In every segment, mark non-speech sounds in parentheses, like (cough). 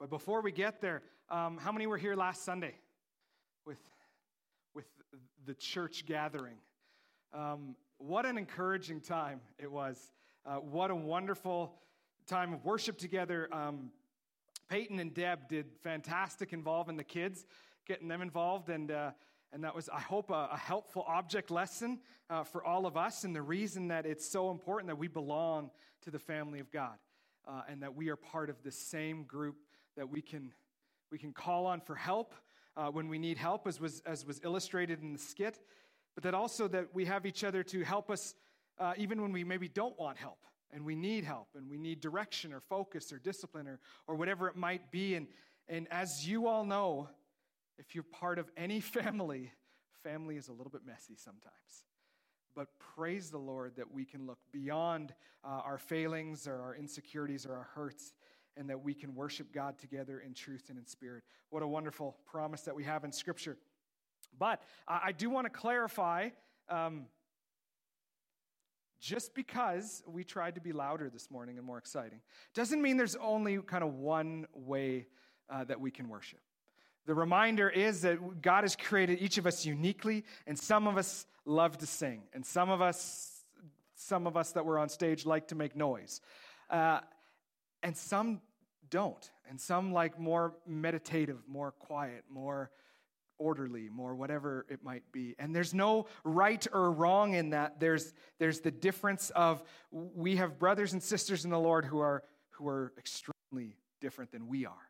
But before we get there, um, how many were here last Sunday with, with the church gathering? Um, what an encouraging time it was. Uh, what a wonderful time of worship together. Um, Peyton and Deb did fantastic involving the kids, getting them involved, and uh, and that was, I hope, a, a helpful object lesson uh, for all of us, and the reason that it's so important that we belong to the family of God, uh, and that we are part of the same group that we can we can call on for help uh, when we need help, as was as was illustrated in the skit, but that also that we have each other to help us uh, even when we maybe don't want help and we need help and we need direction or focus or discipline or, or whatever it might be. And, and as you all know, if you're part of any (laughs) family, family is a little bit messy sometimes. But praise the Lord that we can look beyond uh, our failings or our insecurities or our hurts and that we can worship God together in truth and in spirit. What a wonderful promise that we have in Scripture. But I do want to clarify um, just because we tried to be louder this morning and more exciting doesn't mean there's only kind of one way uh, that we can worship. The reminder is that God has created each of us uniquely, and some of us love to sing, and some of us, some of us that were on stage like to make noise, uh, and some don't, and some like more meditative, more quiet, more orderly, more whatever it might be. And there's no right or wrong in that. There's, there's the difference of we have brothers and sisters in the Lord who are, who are extremely different than we are.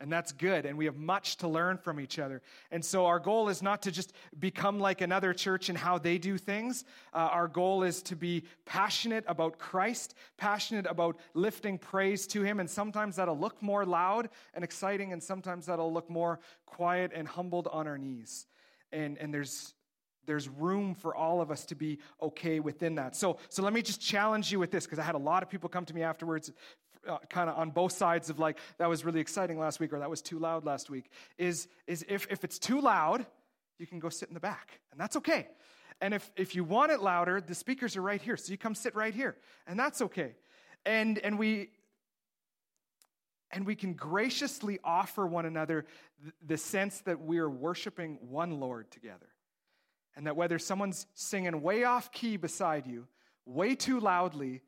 And that's good. And we have much to learn from each other. And so our goal is not to just become like another church in how they do things. Uh, our goal is to be passionate about Christ, passionate about lifting praise to Him. And sometimes that'll look more loud and exciting, and sometimes that'll look more quiet and humbled on our knees. And, and there's, there's room for all of us to be okay within that. So, so let me just challenge you with this because I had a lot of people come to me afterwards uh, kind of on both sides of like that was really exciting last week or that was too loud last week is, is if, if it's too loud you can go sit in the back and that's okay. And if, if you want it louder the speakers are right here so you come sit right here and that's okay. And and we and we can graciously offer one another the, the sense that we are worshiping one lord together and that whether someone's singing way off key beside you way too loudly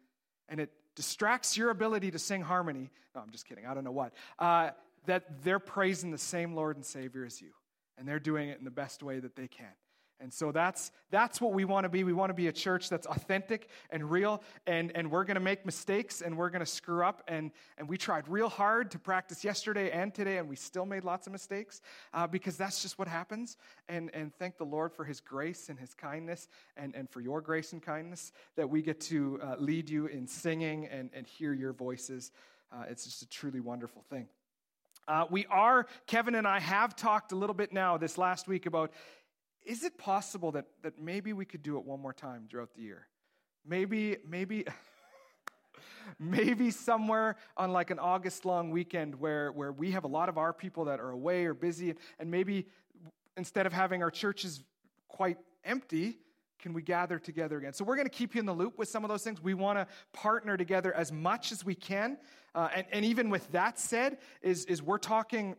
and it distracts your ability to sing harmony. No, I'm just kidding. I don't know what. Uh, that they're praising the same Lord and Savior as you, and they're doing it in the best way that they can. And so that's, that's what we want to be. We want to be a church that's authentic and real, and, and we're going to make mistakes and we're going to screw up. And, and we tried real hard to practice yesterday and today, and we still made lots of mistakes uh, because that's just what happens. And, and thank the Lord for His grace and His kindness, and, and for your grace and kindness that we get to uh, lead you in singing and, and hear your voices. Uh, it's just a truly wonderful thing. Uh, we are, Kevin and I have talked a little bit now this last week about is it possible that, that maybe we could do it one more time throughout the year? Maybe, maybe, (laughs) maybe somewhere on like an August long weekend where, where we have a lot of our people that are away or busy, and maybe instead of having our churches quite empty, can we gather together again? So we're going to keep you in the loop with some of those things. We want to partner together as much as we can. Uh, and, and even with that said, is, is we're talking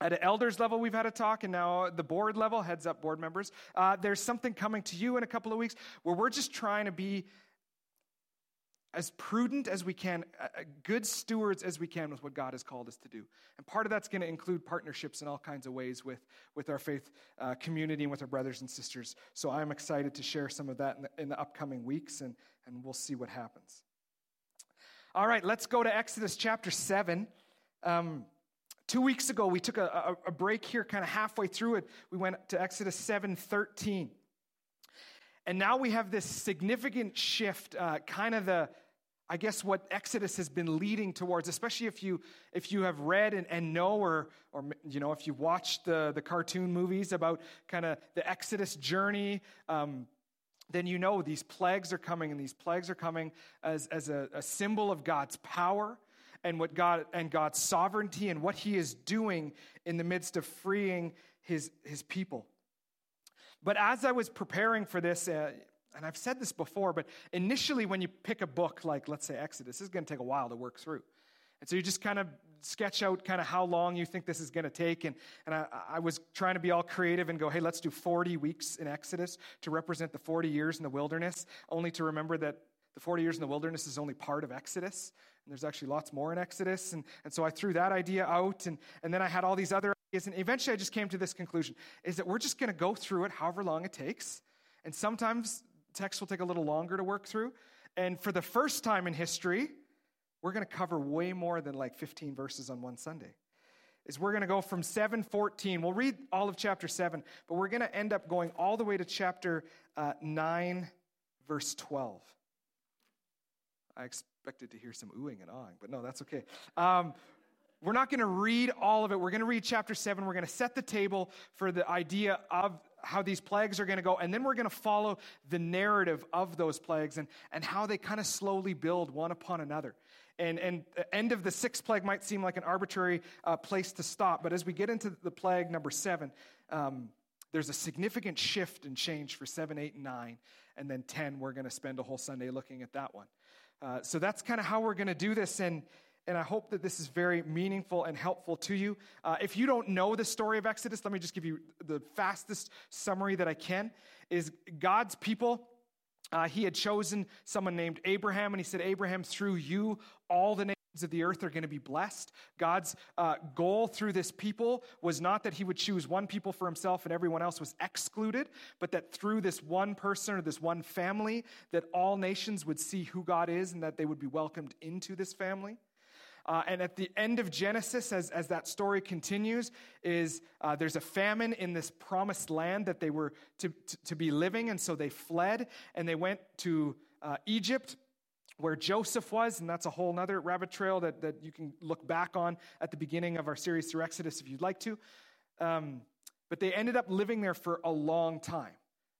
at an elders level, we've had a talk, and now the board level, heads up board members, uh, there's something coming to you in a couple of weeks where we're just trying to be as prudent as we can, uh, good stewards as we can with what God has called us to do. And part of that's going to include partnerships in all kinds of ways with, with our faith uh, community and with our brothers and sisters. So I'm excited to share some of that in the, in the upcoming weeks, and, and we'll see what happens. All right, let's go to Exodus chapter 7. Um, Two weeks ago, we took a, a, a break here, kind of halfway through it. We went to Exodus 7 13. And now we have this significant shift, uh, kind of the, I guess, what Exodus has been leading towards, especially if you, if you have read and, and know, or, or, you know, if you've watched the, the cartoon movies about kind of the Exodus journey. Um, then you know these plagues are coming, and these plagues are coming as, as a, a symbol of God's power and what God and God's sovereignty and what he is doing in the midst of freeing his, his people. But as I was preparing for this, uh, and I've said this before, but initially when you pick a book like, let's say, Exodus, this is going to take a while to work through. And so you just kind of sketch out kind of how long you think this is going to take. And, and I, I, was trying to be all creative and go, hey, let's do 40 weeks in Exodus to represent the 40 years in the wilderness, only to remember that the 40 years in the wilderness is only part of Exodus. And there's actually lots more in Exodus. And, and so I threw that idea out. And, and then I had all these other ideas. And eventually I just came to this conclusion is that we're just going to go through it however long it takes. And sometimes text will take a little longer to work through. And for the first time in history, we're going to cover way more than like 15 verses on one Sunday. Is we're going to go from 714. We'll read all of chapter 7, but we're going to end up going all the way to chapter uh, 9, verse 12. I expected to hear some oohing and ahhing, but no, that's okay. Um, we're not going to read all of it. We're going to read chapter 7. We're going to set the table for the idea of how these plagues are going to go, and then we're going to follow the narrative of those plagues and, and how they kind of slowly build one upon another. And, and the end of the sixth plague might seem like an arbitrary uh, place to stop, but as we get into the plague number seven, um, there's a significant shift and change for seven, eight, and nine. And then 10, we're going to spend a whole Sunday looking at that one. Uh, so that's kind of how we're going to do this. And, and I hope that this is very meaningful and helpful to you. Uh, if you don't know the story of Exodus, let me just give you the fastest summary that I can. Is God's people uh, he had chosen someone named Abraham, and he said, Abraham, through you, all the of the earth are going to be blessed. God's uh, goal through this people was not that he would choose one people for himself and everyone else was excluded, but that through this one person or this one family, that all nations would see who God is and that they would be welcomed into this family. Uh, and at the end of Genesis, as, as that story continues, is uh, there's a famine in this promised land that they were to, to, to, be living, and so they fled and they went to uh, Egypt where Joseph was, and that's a whole other rabbit trail that, that you can look back on at the beginning of our series through Exodus if you'd like to. Um, but they ended up living there for a long time.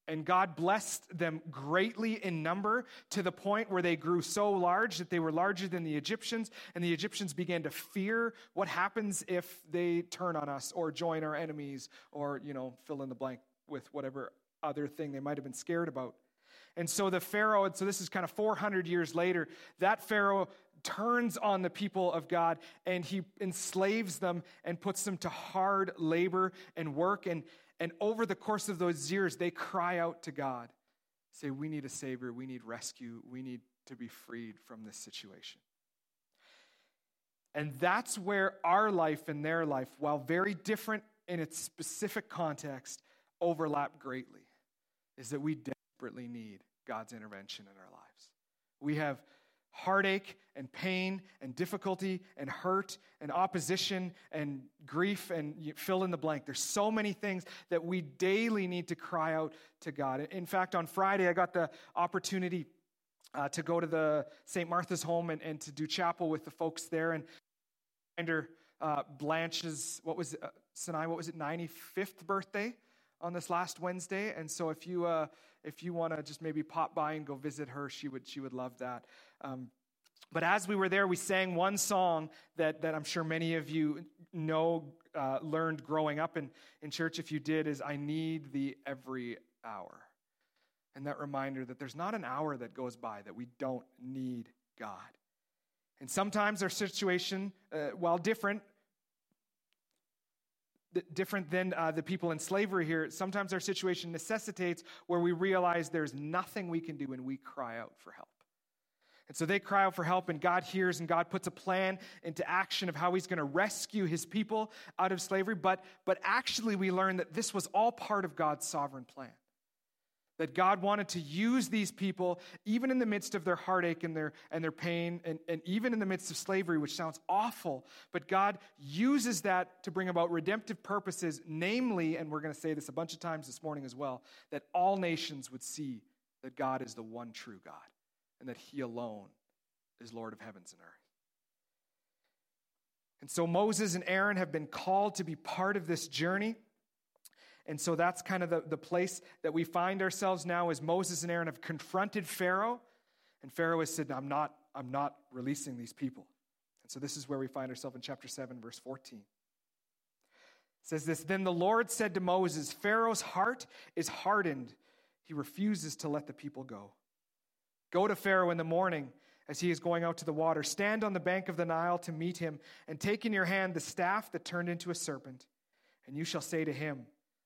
And God blessed them greatly in number to the point where they grew so large that they were larger than the Egyptians. And the Egyptians began to fear what happens if they turn on us or join our enemies or, you know, fill in the blank with whatever other thing they might have been scared about. And so the Pharaoh, and so this is kind of 400 years later, that Pharaoh turns on the people of God and he enslaves them and puts them to hard labor and work. And, and over the course of those years, they cry out to God, say, We need a Savior, we need rescue, we need to be freed from this situation. And that's where our life and their life, while very different in its specific context, overlap greatly, is that we desperately need God's intervention in our lives. We have heartache and pain and difficulty and hurt and opposition and grief and fill in the blank. There's so many things that we daily need to cry out to God. In fact, on Friday, I got the opportunity uh, to go to the St. Martha's home and, and to do chapel with the folks there. And under uh, Blanche's, what was it, uh, Sinai, what was it, 95th birthday on this last Wednesday. And so if you, uh, if you want to just maybe pop by and go visit her, she would, she would love that. Um, but as we were there, we sang one song that, that I'm sure many of you know, uh, learned growing up in, in church. If you did, is I need Thee every hour. And that reminder that there's not an hour that goes by that we don't need God. And sometimes our situation, uh, while different, different than uh, the people in slavery here, sometimes our situation necessitates where we realize there's nothing we can do and we cry out for help. And so they cry out for help, and God hears, and God puts a plan into action of how He's going to rescue His people out of slavery. But, but actually, we learn that this was all part of God's sovereign plan. That God wanted to use these people, even in the midst of their heartache and their, and their pain, and, and even in the midst of slavery, which sounds awful. But God uses that to bring about redemptive purposes, namely, and we're going to say this a bunch of times this morning as well, that all nations would see that God is the one true God and that He alone is Lord of heavens and earth. And so Moses and Aaron have been called to be part of this journey. And so that's kind of the, the place that we find ourselves now as Moses and Aaron have confronted Pharaoh. And Pharaoh has said, I'm not, I'm not releasing these people. And so this is where we find ourselves in chapter 7, verse 14. It says this Then the Lord said to Moses, Pharaoh's heart is hardened. He refuses to let the people go. Go to Pharaoh in the morning as he is going out to the water. Stand on the bank of the Nile to meet him, and take in your hand the staff that turned into a serpent. And you shall say to him,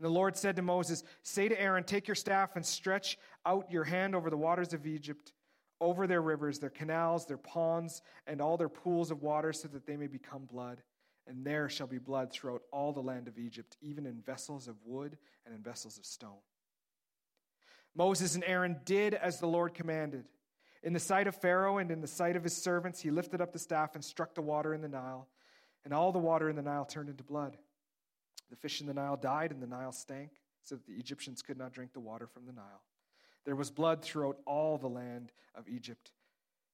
And the Lord said to Moses, Say to Aaron, Take your staff and stretch out your hand over the waters of Egypt, over their rivers, their canals, their ponds, and all their pools of water, so that they may become blood. And there shall be blood throughout all the land of Egypt, even in vessels of wood and in vessels of stone. Moses and Aaron did as the Lord commanded. In the sight of Pharaoh and in the sight of his servants, he lifted up the staff and struck the water in the Nile, and all the water in the Nile turned into blood. The fish in the Nile died, and the Nile stank, so that the Egyptians could not drink the water from the Nile. There was blood throughout all the land of Egypt.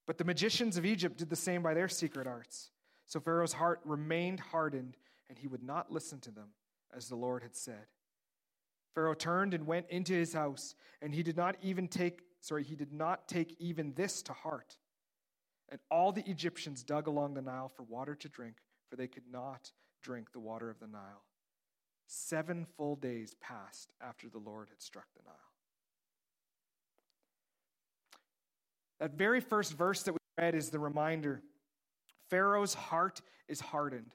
But the magicians of Egypt did the same by their secret arts. So Pharaoh's heart remained hardened, and he would not listen to them, as the Lord had said. Pharaoh turned and went into his house, and he did not even take sorry, he did not take even this to heart. And all the Egyptians dug along the Nile for water to drink, for they could not drink the water of the Nile. Seven full days passed after the Lord had struck the Nile. That very first verse that we read is the reminder Pharaoh's heart is hardened.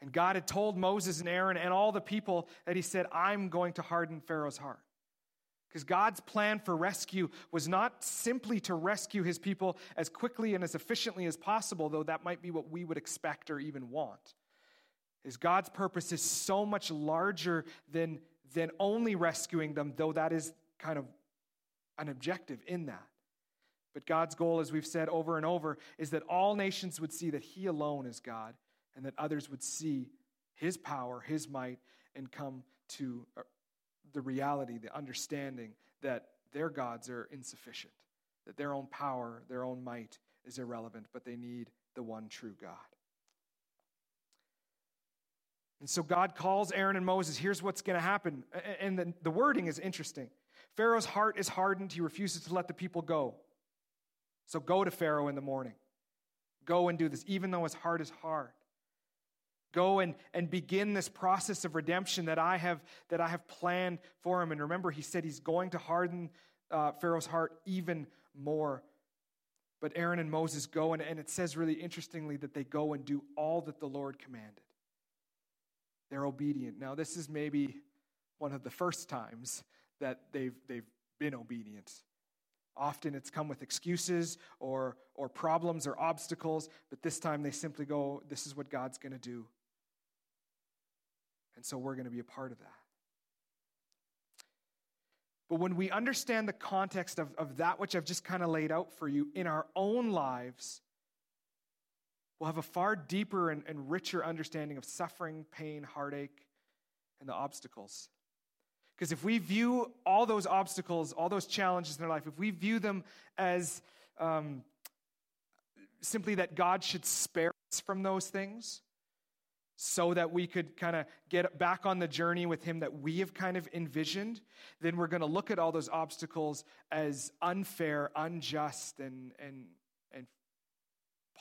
And God had told Moses and Aaron and all the people that He said, I'm going to harden Pharaoh's heart. Because God's plan for rescue was not simply to rescue his people as quickly and as efficiently as possible, though that might be what we would expect or even want. Is God's purpose is so much larger than, than only rescuing them, though that is kind of an objective in that. But God's goal, as we've said over and over, is that all nations would see that He alone is God and that others would see His power, His might, and come to uh, the reality, the understanding that their gods are insufficient, that their own power, their own might is irrelevant, but they need the one true God. And so God calls Aaron and Moses. Here's what's going to happen. And the, the wording is interesting. Pharaoh's heart is hardened. He refuses to let the people go. So go to Pharaoh in the morning. Go and do this, even though his heart is hard. Go and, and begin this process of redemption that I have that I have planned for him. And remember, he said he's going to harden uh, Pharaoh's heart even more. But Aaron and Moses go, and, and it says really interestingly that they go and do all that the Lord commanded. They're obedient. Now, this is maybe one of the first times that they've, they've been obedient. Often it's come with excuses or, or problems or obstacles, but this time they simply go, This is what God's going to do. And so we're going to be a part of that. But when we understand the context of, of that which I've just kind of laid out for you in our own lives, we'll have a far deeper and, and richer understanding of suffering, pain, heartache, and the obstacles. Because if we view all those obstacles, all those challenges in our life, if we view them as um, simply that God should spare us from those things, so that we could kind of get back on the journey with him that we have kind of envisioned, then we're going to look at all those obstacles as unfair, unjust, and, and, and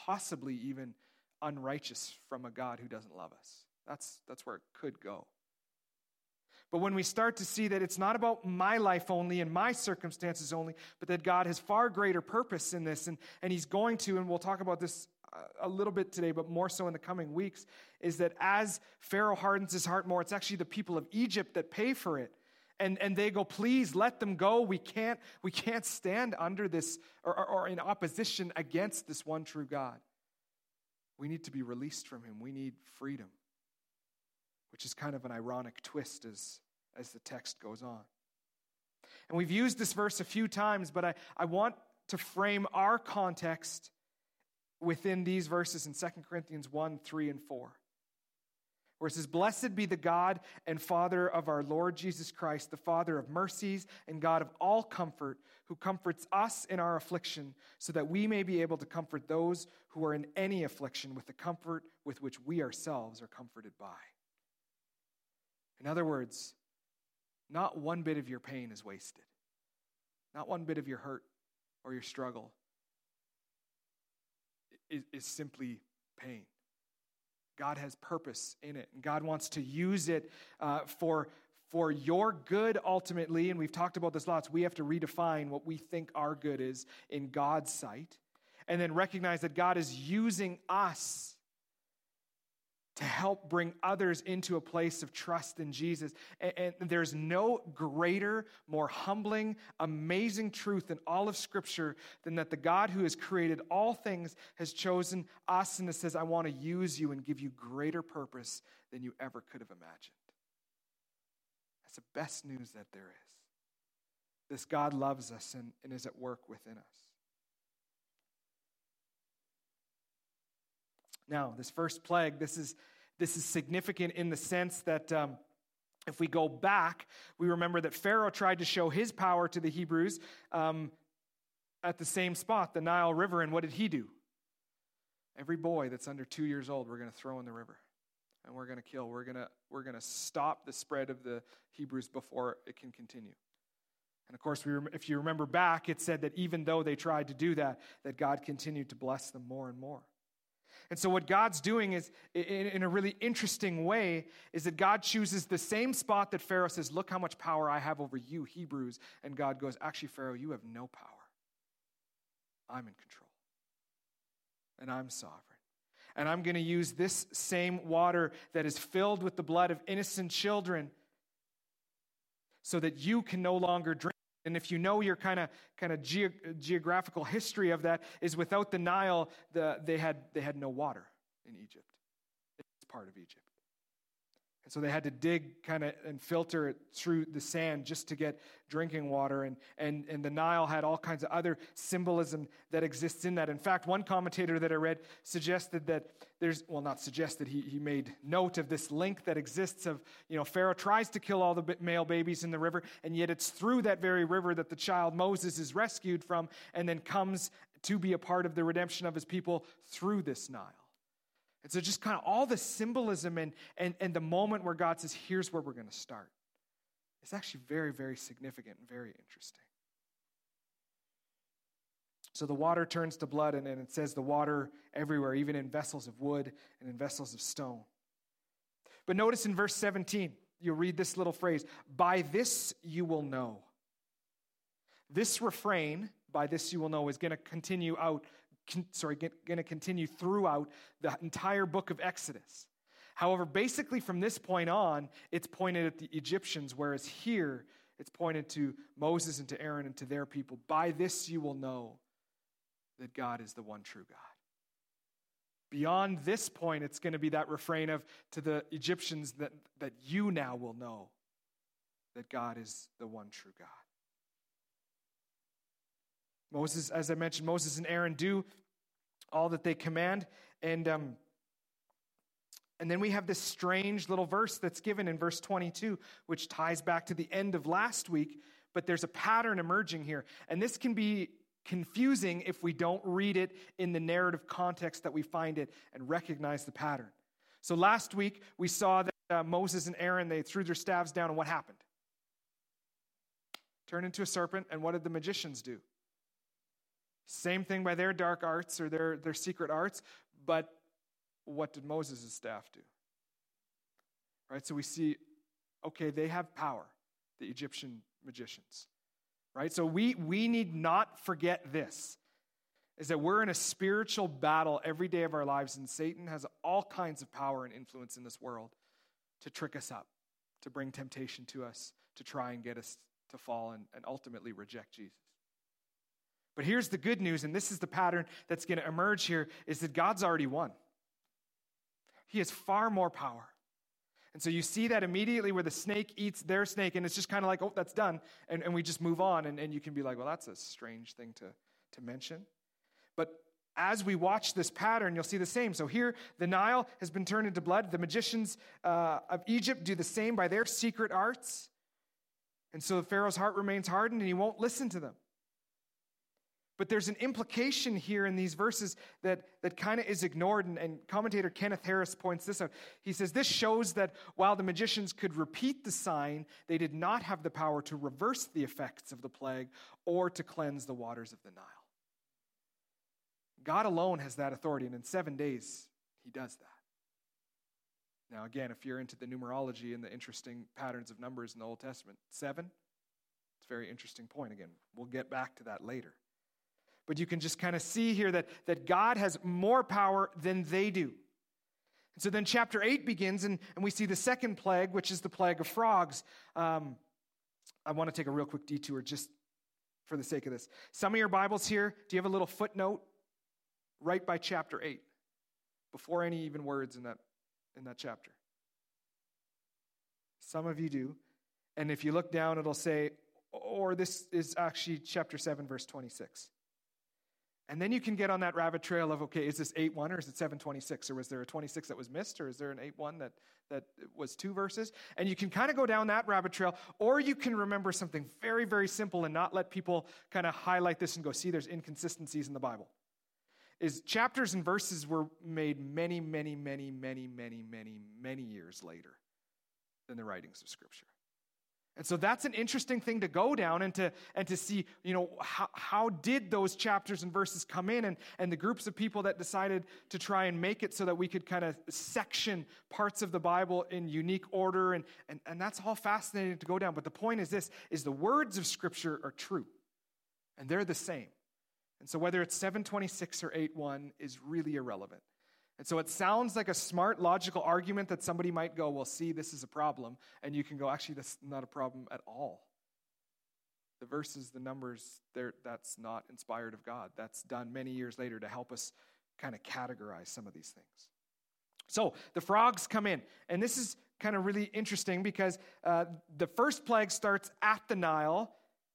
possibly even unrighteous from a God who doesn't love us. That's, that's where it could go. But when we start to see that it's not about my life only and my circumstances only, but that God has far greater purpose in this, and, and He's going to, and we'll talk about this uh, a little bit today, but more so in the coming weeks, is that as Pharaoh hardens his heart more, it's actually the people of Egypt that pay for it. And, and they go, please let them go. We can't, we can't stand under this or, or, in opposition against this one true God. We need to be released from him. We need freedom, which is kind of an ironic twist as, as the text goes on. And we've used this verse a few times, but I, I want to frame our context within these verses in 2 Corinthians 1, 3, and 4. Where it says, Blessed be the God and Father of our Lord Jesus Christ, the Father of mercies and God of all comfort, who comforts us in our affliction, so that we may be able to comfort those who are in any affliction with the comfort with which we ourselves are comforted by. In other words, not one bit of your pain is wasted, not one bit of your hurt or your struggle is, is simply pain. God has purpose in it, and God wants to use it uh, for, for your good ultimately. And we've talked about this lots. We have to redefine what we think our good is in God's sight, and then recognize that God is using us to help bring others into a place of trust in Jesus. And, and, there's no greater, more humbling, amazing truth in all of Scripture than that the God who has created all things has chosen us and says, I want to use you and give you greater purpose than you ever could have imagined. That's the best news that there is. This God loves us and, and is at work within us. Now, this first plague, this is, this is significant in the sense that um, if we go back, we remember that Pharaoh tried to show his power to the Hebrews um, at the same spot, the Nile River, and what did he do? Every boy that's under two years old, we're going to throw in the river and we're going to kill. We're going to, we're going to stop the spread of the Hebrews before it can continue. And of course, we, if you remember back, it said that even though they tried to do that, that God continued to bless them more and more. And so, what God's doing is, in, a really interesting way, is that God chooses the same spot that Pharaoh says, Look how much power I have over you, Hebrews. And God goes, Actually, Pharaoh, you have no power. I'm in control. And I'm sovereign. And I'm going to use this same water that is filled with the blood of innocent children so that you can no longer drink and if you know your kind of kind of ge- geographical history of that, is without the Nile, the, they, had, they had no water in Egypt. It's part of Egypt. And so they had to dig kind of and filter it through the sand just to get drinking water. And, and, and the Nile had all kinds of other symbolism that exists in that. In fact, one commentator that I read suggested that there's, well, not suggested, he, he made note of this link that exists of, you know, Pharaoh tries to kill all the male babies in the river, and yet it's through that very river that the child Moses is rescued from and then comes to be a part of the redemption of his people through this Nile. And so, just kind of all the symbolism and, and, and the moment where God says, here's where we're going to start. It's actually very, very significant and very interesting. So the water turns to blood, and, and it says the water everywhere, even in vessels of wood and in vessels of stone. But notice in verse 17, you'll read this little phrase By this you will know. This refrain, by this you will know, is going to continue out con- sorry, going to continue throughout the entire book of Exodus. However, basically from this point on, it's pointed at the Egyptians, whereas here it's pointed to Moses and to Aaron and to their people. By this you will know that God is the one true God. Beyond this point, it's going to be that refrain of to the Egyptians that, that you now will know that God is the one true God. Moses, as I mentioned, Moses and Aaron do all that they command. And, um, and then we have this strange little verse that's given in verse 22, which ties back to the end of last week. But there's a pattern emerging here. And this can be confusing if we don't read it in the narrative context that we find it and recognize the pattern. So last week, we saw that uh, Moses and Aaron, they threw their staves down, and what happened? Turned into a serpent, and what did the magicians do? Same thing by their dark arts or their, their secret arts, but what did Moses' staff do? Right? So we see, okay, they have power, the Egyptian magicians. Right? So we, we need not forget this is that we're in a spiritual battle every day of our lives, and Satan has all kinds of power and influence in this world to trick us up, to bring temptation to us, to try and get us to fall and, and ultimately reject Jesus. But here's the good news, and this is the pattern that's going to emerge here, is that God's already won. He has far more power. And so you see that immediately where the snake eats their snake, and it's just kind of like, oh, that's done. And, and we just move on, and, and you can be like, well, that's a strange thing to, to mention. But as we watch this pattern, you'll see the same. So here, the Nile has been turned into blood. The magicians uh, of Egypt do the same by their secret arts. And so Pharaoh's heart remains hardened and he won't listen to them. But there's an implication here in these verses that, that kind of is ignored, and, and, commentator Kenneth Harris points this out. He says, This shows that while the magicians could repeat the sign, they did not have the power to reverse the effects of the plague or to cleanse the waters of the Nile. God alone has that authority, and in seven days, he does that. Now, again, if you're into the numerology and the interesting patterns of numbers in the Old Testament, seven, it's a very interesting point. Again, we'll get back to that later. But you can just kind of see here that, that God has more power than they do. And so then chapter 8 begins, and, and we see the second plague, which is the plague of frogs. Um, I want to take a real quick detour just for the sake of this. Some of your Bibles here, do you have a little footnote right by chapter 8, before any even words in that, in that chapter? Some of you do. And if you look down, it'll say, or this is actually chapter 7, verse 26. And then you can get on that rabbit trail of, okay, is this 8 1 or is it 726? Or was there a 26 that was missed? Or is there an 8 1 that, that was two verses? And you can kind of go down that rabbit trail. Or you can remember something very, very simple and not let people kind of highlight this and go, see, there's inconsistencies in the Bible. Is chapters and verses were made many, many, many, many, many, many, many years later than the writings of Scripture. And so that's an interesting thing to go down and to, and to see, you know, how, how did those chapters and verses come in and, and the groups of people that decided to try and make it so that we could kind of section parts of the Bible in unique order. And, and, and that's all fascinating to go down. But the point is this, is the words of Scripture are true. And they're the same. And so whether it's 726 or 81 is really irrelevant. And so it sounds like a smart, logical argument that somebody might go, well, see, this is a problem. And you can go, actually, that's not a problem at all. The verses, the numbers, that's not inspired of God. That's done many years later to help us kind of categorize some of these things. So the frogs come in. And this is kind of really interesting because uh, the first plague starts at the Nile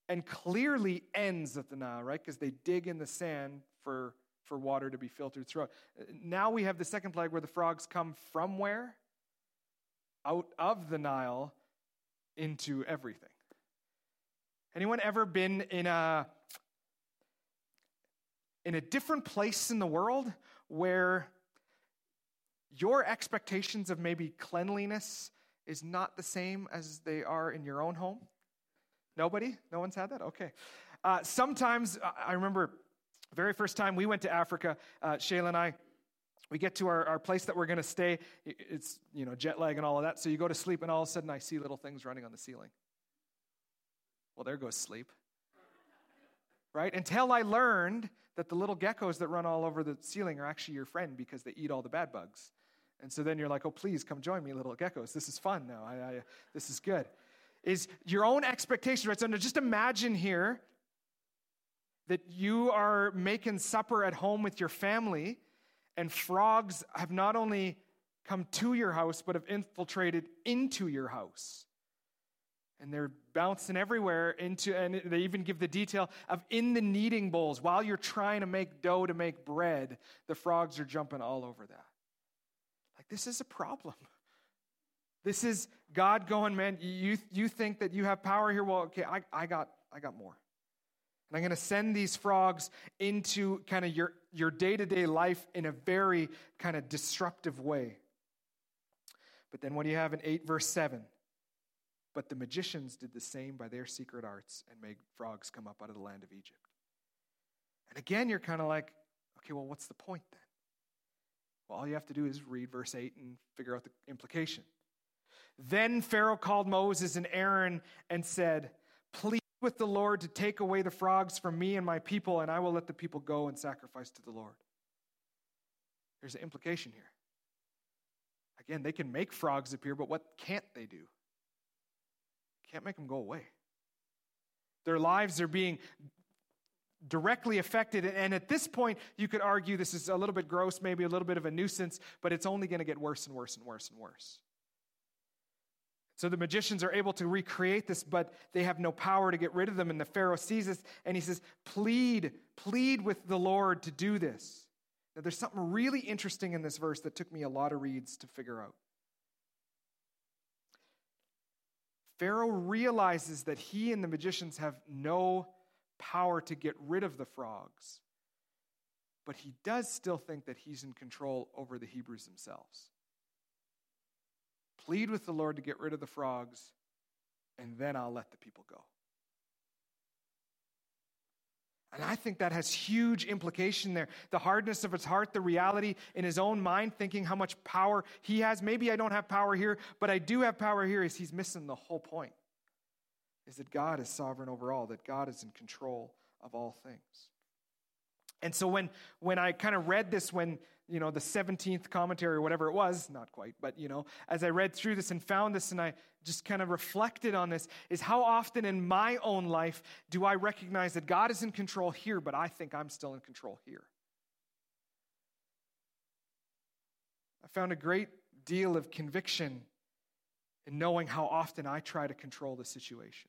and clearly ends at the Nile, right? Because they dig in the sand for for water to be filtered through. Now we have the second plague where the frogs come from where? Out of the Nile into everything. Anyone ever been in a in a different place in the world where your expectations of maybe cleanliness is not the same as they are in your own home? Nobody? No one's had that? Okay. Uh, sometimes I remember very first time we went to Africa, uh, Shayla and I, we get to our, our place that we're going to stay. It's, you know, jet lag and all of that. So you go to sleep, and all of a sudden I see little things running on the ceiling. Well, there goes sleep. Right? Until I learned that the little geckos that run all over the ceiling are actually your friend because they eat all the bad bugs. And so then you're like, oh, please come join me, little geckos. This is fun now. I, I, this is good. Is your own expectation, right? So just imagine here that you are making supper at home with your family, and frogs have not only come to your house, but have infiltrated into your house. And they're bouncing everywhere into, and they even give the detail of in the kneading bowls. While you're trying to make dough to make bread, the frogs are jumping all over that. Like, this is a problem. This is God going, man, you, you think that you have power here? Well, okay, I, I, got, I got more. And I'm going to send these frogs into kind of your, your day-to-day life in a very kind of disruptive way. But then what do you have in 8 verse 7? But the magicians did the same by their secret arts and made frogs come up out of the land of Egypt. And again, you're kind of like, okay, well, what's the point then? Well, all you have to do is read verse 8 and figure out the implication. Then Pharaoh called Moses and Aaron and said, Please with the Lord to take away the frogs from me and my people, and I will let the people go and sacrifice to the Lord. There's an implication here. Again, they can make frogs appear, but what can't they do? Can't make them go away. Their lives are being directly affected. And at this point, you could argue this is a little bit gross, maybe a little bit of a nuisance, but it's only going to get worse and worse and worse and worse. So the magicians are able to recreate this, but they have no power to get rid of them. And the Pharaoh sees this and he says, Plead, plead with the Lord to do this. Now, there's something really interesting in this verse that took me a lot of reads to figure out. Pharaoh realizes that he and the magicians have no power to get rid of the frogs, but he does still think that he's in control over the Hebrews themselves. Plead with the Lord to get rid of the frogs, and then I'll let the people go. And I think that has huge implication there. The hardness of his heart, the reality in his own mind, thinking how much power he has. Maybe I don't have power here, but I do have power here, is he's missing the whole point. Is that God is sovereign over all, that God is in control of all things. And so when when I kind of read this when you know the 17th commentary or whatever it was, not quite, but you know, as I read through this and found this and I just kind of reflected on this is how often in my own life do I recognize that God is in control here, but I think I'm still in control here. I found a great deal of conviction in knowing how often I try to control the situation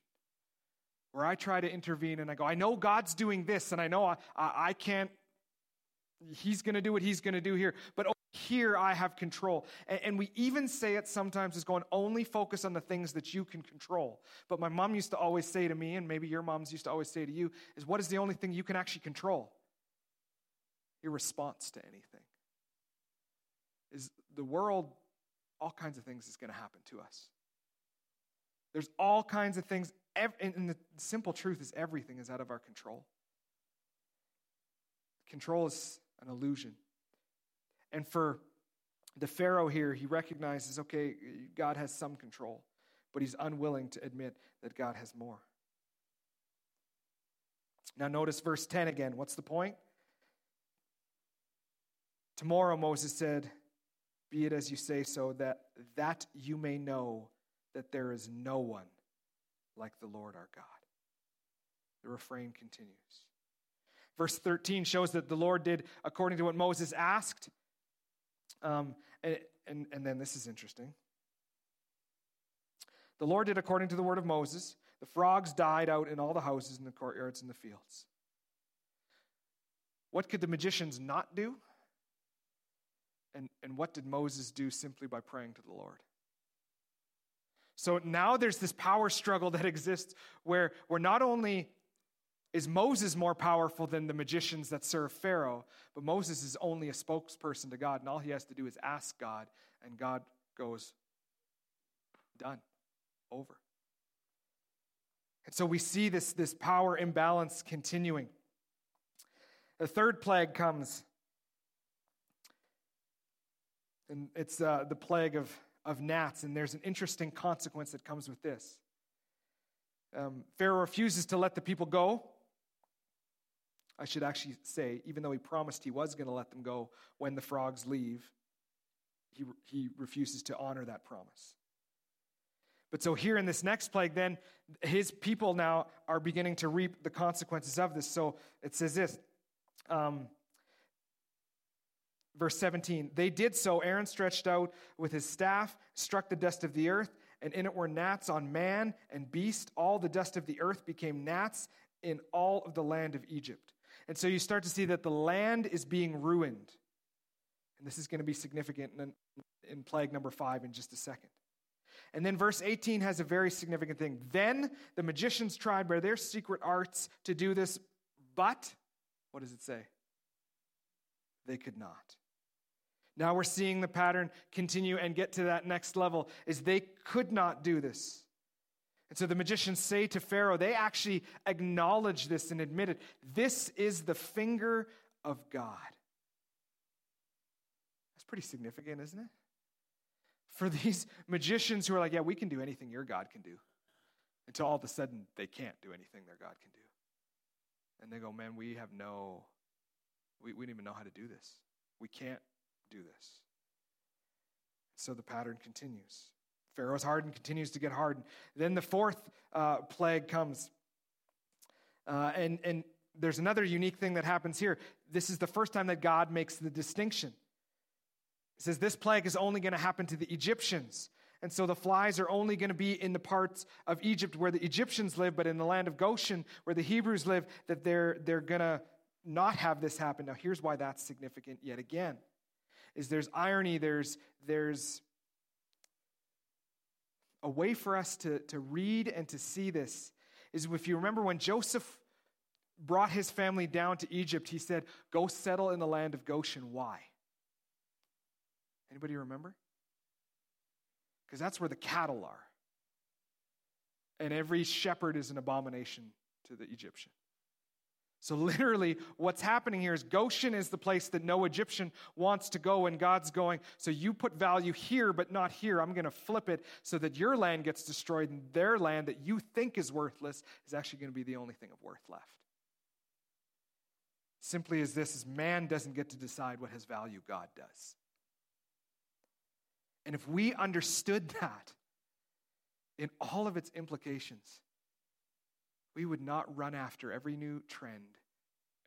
where I try to intervene and I go, I know God's doing this, and I know I, I, I can't, He's going to do what He's going to do here, but here I have control. And, and, we even say it sometimes as going, only focus on the things that you can control. But my mom used to always say to me, and maybe your moms used to always say to you, is what is the only thing you can actually control? Your response to anything. Is the world, all kinds of things is going to happen to us. There's all kinds of things and the simple truth is everything is out of our control. Control is an illusion. And for the Pharaoh here, he recognizes okay, God has some control, but he's unwilling to admit that God has more. Now, notice verse 10 again. What's the point? Tomorrow, Moses said, Be it as you say so, that, that you may know that there is no one like the Lord our God. The refrain continues. Verse 13 shows that the Lord did according to what Moses asked. Um, and, and, and then this is interesting. The Lord did according to the word of Moses. The frogs died out in all the houses in the courtyards and the fields. What could the magicians not do? And, and what did Moses do simply by praying to the Lord? So now there's this power struggle that (laughs) exists where, where not only is Moses more powerful than the magicians that serve Pharaoh, but Moses is only a spokesperson to God, and all he has to do is ask God, and God goes, done, over. And so we see this, this power imbalance continuing. The third plague comes, and it's uh, the plague of of gnats, and there's an interesting consequence that comes with this. Um, Pharaoh refuses to let the people go. I should actually say, even though he promised he was going to let them go when the frogs leave, he, he refuses to honor that promise. But so here in this next plague, then, his people now are beginning to reap the consequences of this. So it says this um, Verse 17, they did so. Aaron stretched out with his staff, struck the dust of the earth, and in it were gnats on man and beast. All the dust of the earth became gnats in all of the land of Egypt. And so you start to see that the land is being ruined. And this is going to be significant in, in plague number five in just a second. And then verse 18 has a very significant thing. Then the magicians tried by their secret arts to do this, but, what does it say? They could not. Now we're seeing the pattern continue and get to that next level is they could not do this. And so the magicians say to Pharaoh, they actually acknowledge this and admit it. This is the finger of God. That's pretty significant, isn't it? For these magicians who are like, yeah, we can do anything your God can do, until all of a sudden they can't do anything their God can do. And they go, man, we have no, we, we don't even know how to do this. We can't do this. So the pattern continues. Pharaoh's hardened, continues to get hardened. Then the fourth uh, plague comes. Uh, and, and there's another unique thing that happens here. This is the first time that God makes the distinction. He says this plague is only going to happen to the Egyptians. And so the flies are only going to be in the parts of Egypt where the Egyptians live, but in the land of Goshen where the Hebrews live, that they're, they're going to not have this happen. Now, here's why that's significant yet again. Is there's irony, there's, there's a way for us to, to read and to see this is if you remember when Joseph brought his family down to Egypt, he said, Go settle in the land of Goshen. Why? Anybody remember? Because that's where the cattle are. And every shepherd is an abomination to the Egyptian. So, literally, what's happening here is Goshen is the place that no Egyptian wants to go, and God's going, So you put value here, but not here. I'm going to flip it so that your land gets destroyed, and their land that you think is worthless is actually going to be the only thing of worth left. Simply as this is man doesn't get to decide what has value, God does. And if we understood that in all of its implications, we would not run after every new trend,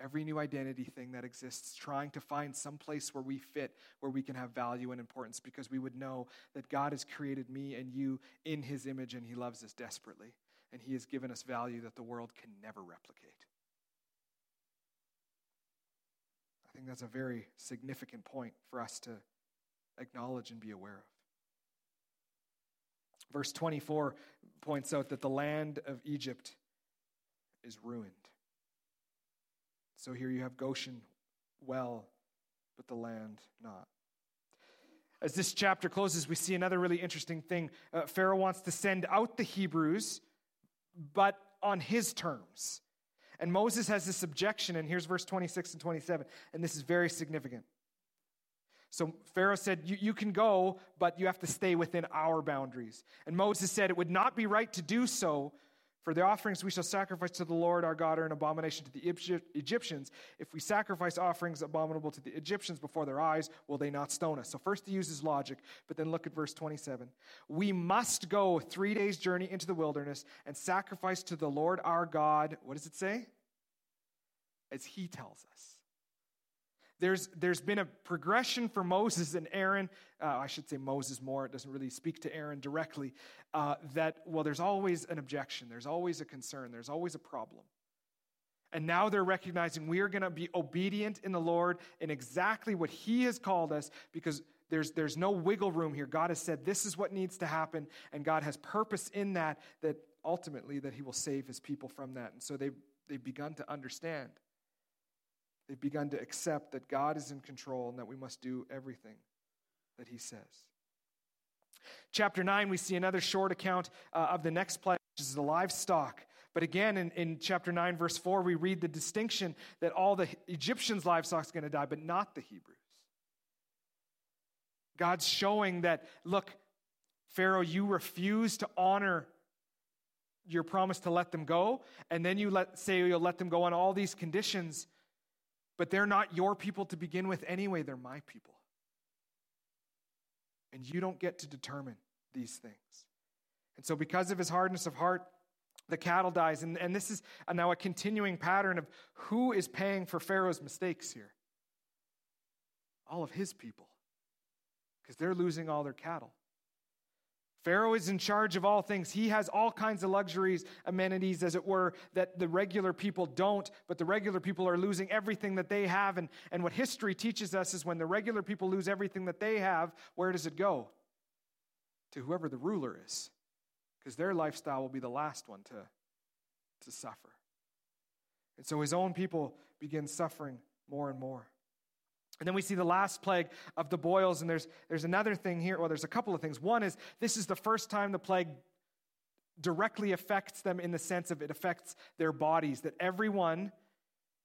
every new identity thing that exists, trying to find some place where we fit, where we can have value and importance, because we would know that God has created me and you in his image and he loves us desperately. And he has given us value that the world can never replicate. I think that's a very significant point for us to acknowledge and be aware of. Verse 24 points out that the land of Egypt is ruined. So here you have Goshen well, but the land not. As this chapter closes, we see another really interesting thing. Uh, Pharaoh wants to send out the Hebrews, but on his terms. And Moses has this objection, and here's verse 26 and 27, and this is very significant. So Pharaoh said, you, you can go, but you have to stay within our boundaries. And Moses said, It would not be right to do so for the offerings we shall sacrifice to the Lord our God are an abomination to the Egyptians. If we sacrifice offerings abominable to the Egyptians before their eyes, will they not stone us? So, first he uses logic, but then look at verse 27. We must go three days' journey into the wilderness and sacrifice to the Lord our God. What does it say? As he tells us. There's, there's been a progression for Moses and Aaron. Uh, I should say Moses more. It doesn't really speak to Aaron directly. Uh, that, well, there's always an objection, there's always a concern, there's always a problem. And now they're recognizing we are going to be obedient in the Lord in exactly what He has called us because there's, there's no wiggle room here. God has said this is what needs to happen, and God has purpose in that, that ultimately that He will save His people from that. And so they've, they've begun to understand. They've begun to accept that God is in control and that we must do everything that He says. Chapter 9, we see another short account uh, of the next plague, which is the livestock. But again, in, in chapter 9, verse 4, we read the distinction that all the Egyptians' livestock is going to die, but not the Hebrews. God's showing that, look, Pharaoh, you refuse to honor your promise to let them go, and then you let, say you'll let them go on all these conditions. But they're not your people to begin with anyway, they're my people. And you don't get to determine these things. And so, because of his hardness of heart, the cattle dies. And, and this is now a continuing pattern of who is paying for Pharaoh's mistakes here? All of his people, because they're losing all their cattle. Pharaoh is in charge of all things. He has all kinds of luxuries, amenities, as it were, that the regular people don't, but the regular people are losing everything that they have. And, and what history teaches us is when the regular people lose everything that they have, where does it go? To whoever the ruler is, because their lifestyle will be the last one to, to suffer. And so his own people begin suffering more and more. And then we see the last plague of the boils, and there's, there's another thing here. Well, there's a couple of things. One is this is the first time the plague directly affects them in the sense of it affects their bodies, that everyone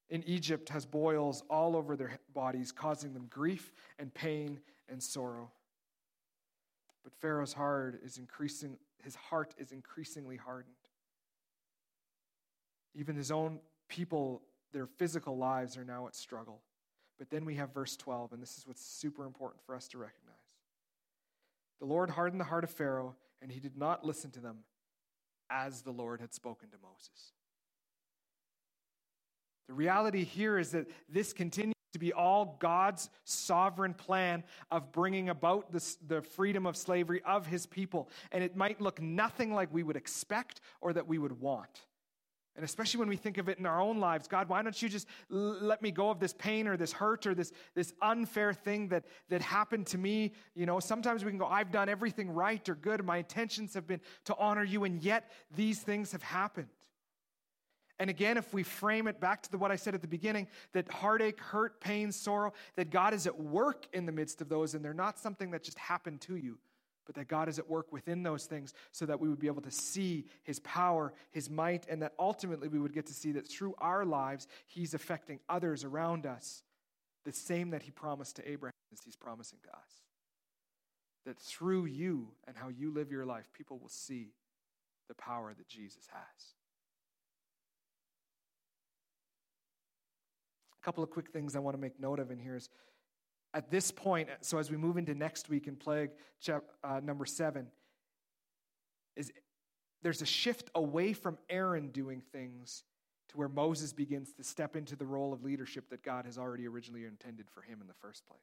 in Egypt has boils all over their bodies, causing them grief and pain and sorrow. But Pharaoh's heart is increasing, his heart is increasingly hardened. Even his own people, their physical lives are now at struggle. But then we have verse 12, and this is what's super important for us to recognize. The Lord hardened the heart of Pharaoh, and he did not listen to them as the Lord had spoken to Moses. The reality here is that this continues to be all God's sovereign plan of bringing about this, the freedom of slavery of his people. And it might look nothing like we would expect or that we would want. And especially when we think of it in our own lives, God, why don't you just let me go of this pain or this hurt or this, this unfair thing that, that happened to me? You know, sometimes we can go, I've done everything right or good. My intentions have been to honor you, and yet these things have happened. And again, if we frame it back to the, what I said at the beginning, that heartache, hurt, pain, sorrow, that God is at work in the midst of those, and they're not something that just happened to you but that God is at work within those things so that we would be able to see his power, his might, and that ultimately we would get to see that through our lives, he's affecting others around us the same that he promised to Abraham as he's promising to us. That through you and how you live your life, people will see the power that Jesus has. A couple of quick things I want to make note of in here is at this point, so as we move into next week in plague uh, number seven, is there's a shift away from Aaron doing things to where Moses begins to step into the role of leadership that God has already originally intended for him in the first place.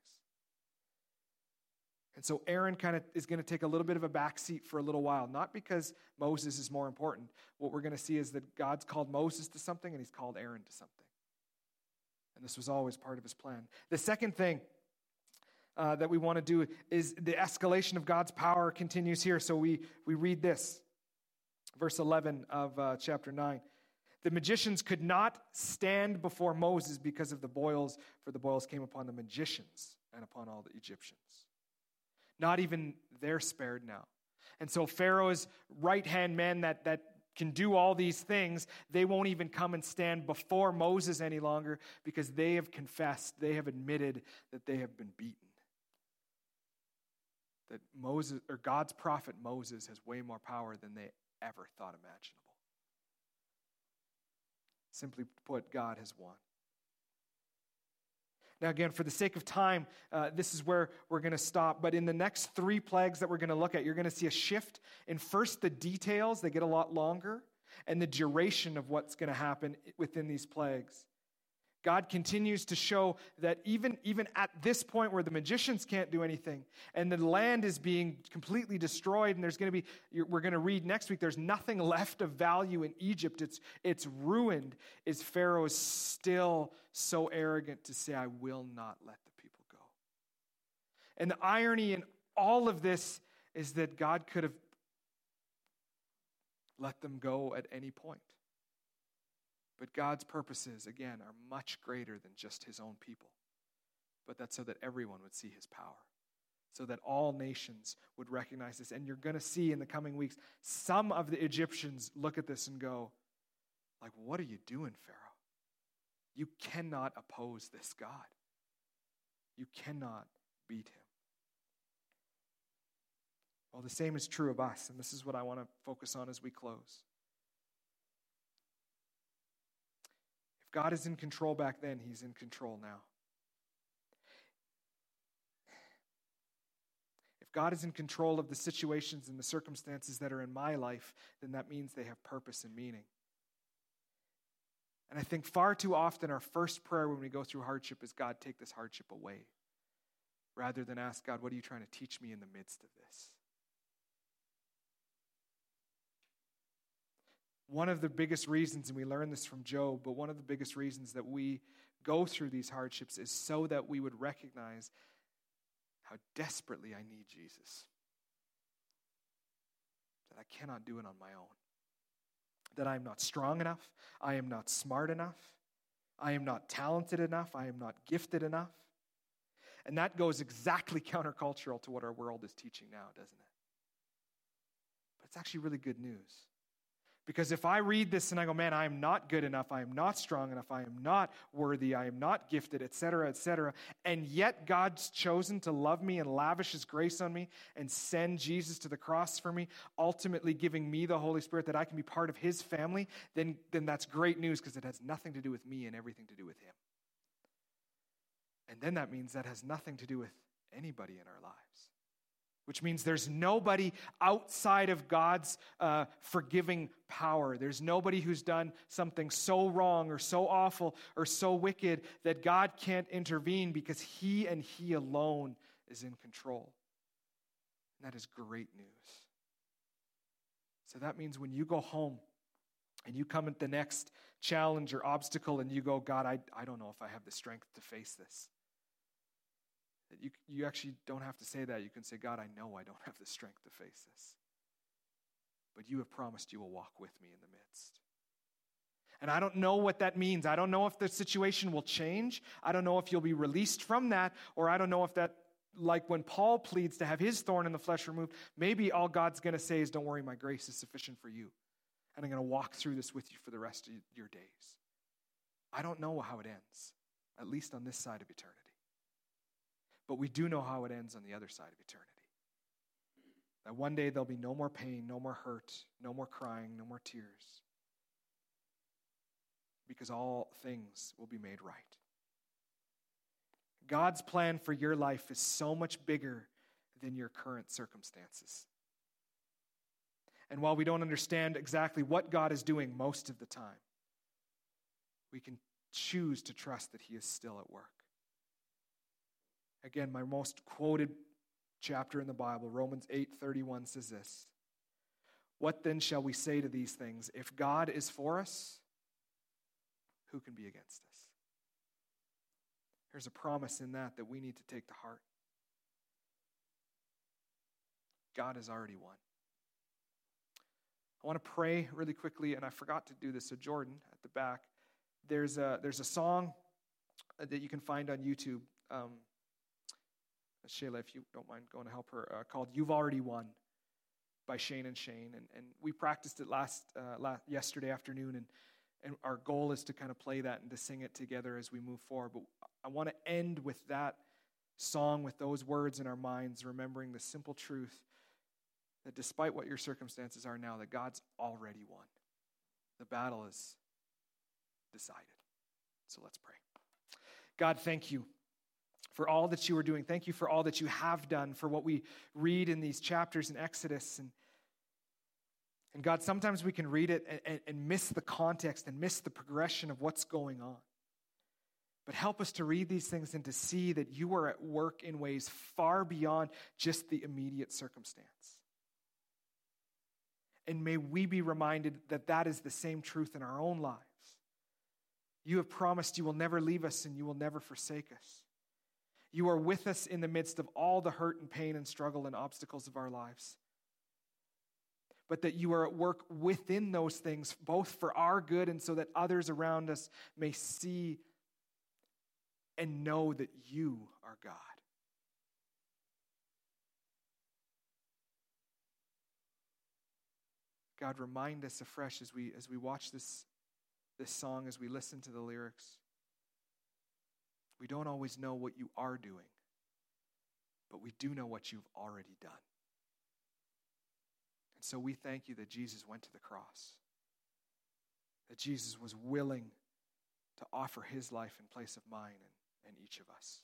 And so Aaron kind of is going to take a little bit of a backseat for a little while, not because Moses is more important. What we're going to see is that God's called Moses to something and he's called Aaron to something. And this was always part of his plan. The second thing uh, that we want to do is the escalation of God's power continues here. So we, we read this, verse 11 of uh, chapter 9. The magicians could not stand before Moses because of the boils, for the boils came upon the magicians and upon all the Egyptians. Not even they're spared now. And so Pharaoh's right hand men that, that can do all these things, they won't even come and stand before Moses any longer because they have confessed, they have admitted that they have been beaten that Moses or God's prophet Moses has way more power than they ever thought imaginable. Simply put, God has won. Now, again, for the sake of time, uh, this is where we're going to stop. But in the next three plagues that we're going to look at, you're going to see a shift in first the details, they get a lot longer, and the duration of what's going to happen within these plagues. God continues to show that even, even at this point where the magicians can't do anything and the land is being completely destroyed, and there's going to be, we're going to read next week, there's nothing (laughs) left of value in Egypt. It's, it's ruined. Is Pharaoh still so arrogant to say, I will not let the people go? And the irony in all of this is that God could have let them go at any point. But God's purposes, again, are much greater than just his own people. But that's so that everyone would see his power, so that all nations would recognize this. And you're going to see in the coming weeks some of the Egyptians look at this and go, like, what are you doing, Pharaoh? You cannot oppose this God. You cannot beat him. Well, the same is true of us, and this is what I want to focus on as we close. God is in control back then, He's in control now. If God is in control of the situations and the circumstances that are in my life, then that means they have purpose and meaning. And I think far too often our first prayer when we go through hardship is God, take this hardship away, rather than ask God, what are you trying to teach me in the midst of this? One of the biggest reasons, and we learn this from Job, but one of the biggest reasons that we go through these hardships is so that we would recognize how desperately I need Jesus. That I cannot do it on my own. That I am not strong enough. I am not smart enough. I am not talented enough. I am not gifted enough. And that goes exactly (laughs) countercultural to what our world is teaching now, doesn't it? But it's actually really good news. Because if I read this and I go, man, I am not good enough, I am not strong enough, I am not worthy, I am not gifted, etc., etc., and yet God's chosen to love me and lavish His grace on me and send Jesus to the cross for me, ultimately giving me the Holy Spirit that I can be part of His family, then, then that's great news because it has nothing to do with me and everything to do with Him. And then that means that has nothing to do with anybody in our lives which means there's nobody outside of God's uh, forgiving power. There's nobody who's done something so wrong or so awful or so wicked that God can't intervene because He and He alone is in control. And that is great news. So that means when you go home and you come at the next challenge or obstacle and you go, God, I, I don't know if I have the strength to face this. That you, you actually don't have to say that. You can say, God, I know I don't have the strength to face this. But you have promised you will walk with me in the midst. And I don't know what that means. I don't know if the situation will change. I don't know if you'll be released from that, or I don't know if that, like when Paul pleads to have his thorn in the flesh removed, maybe all God's going to say is, Don't worry, my grace is sufficient for you and I'm going to walk through this with you for the rest of your days. I don't know how it ends, at least on this side of eternity. But we do know how it ends on the other side of eternity. That one day there'll be no more pain, no more hurt, no more crying, no more tears. Because all things will be made right. God's plan for your life is so much bigger than your current circumstances. And while we don't understand exactly what God is doing most of the time, we can choose to trust that He is still at work. Again, my most quoted chapter in the Bible, Romans 8:31 says this. What then shall we say to these things? If God is for us, who can be against us? There's a promise in that that we need to take to heart. God has already won. I want to pray really quickly, and I forgot to do this. So, Jordan at the back, there's a, there's a song that you can find on YouTube. Um, Shayla, if you don't mind going to help her, uh, called You've Already Won by Shane and Shane. And, and we practiced it last, uh, last yesterday afternoon, and, and our goal is to kind of play that and to sing it together as we move forward. But I want to end with that song, with those words in our minds, remembering the simple truth that despite what your circumstances are now, that God's already won. The battle is decided. So let's pray. God, thank you for all that you are doing. Thank you for all that you have done, for what we read in these chapters in Exodus. And, and God, sometimes we can read it and, and, and miss the context and miss the progression of what's going on. But help us to read these things and to see that you are at work in ways far beyond just the immediate circumstance. And may we be reminded that that is the same truth in our own lives. You have promised you will never leave us and you will never forsake us. You are with us in the midst of all the hurt and pain and struggle and obstacles of our lives. But that you are at work within those things, both for our good and so that others around us may see and know that you are God. God, remind us afresh as we, as we watch this, this song, as we listen to the lyrics. We don't always know what you are doing, but we do know what you've already done. And so we thank you that Jesus went to the cross, that Jesus was willing to offer his life in place of mine and, and each of us.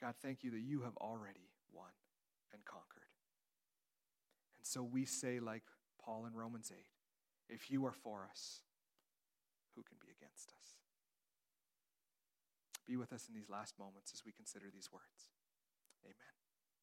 God, thank you that you have already won and conquered. And so we say, like Paul in Romans 8, if you are for us, who can be against us? Be with us in these last moments as we consider these words. Amen.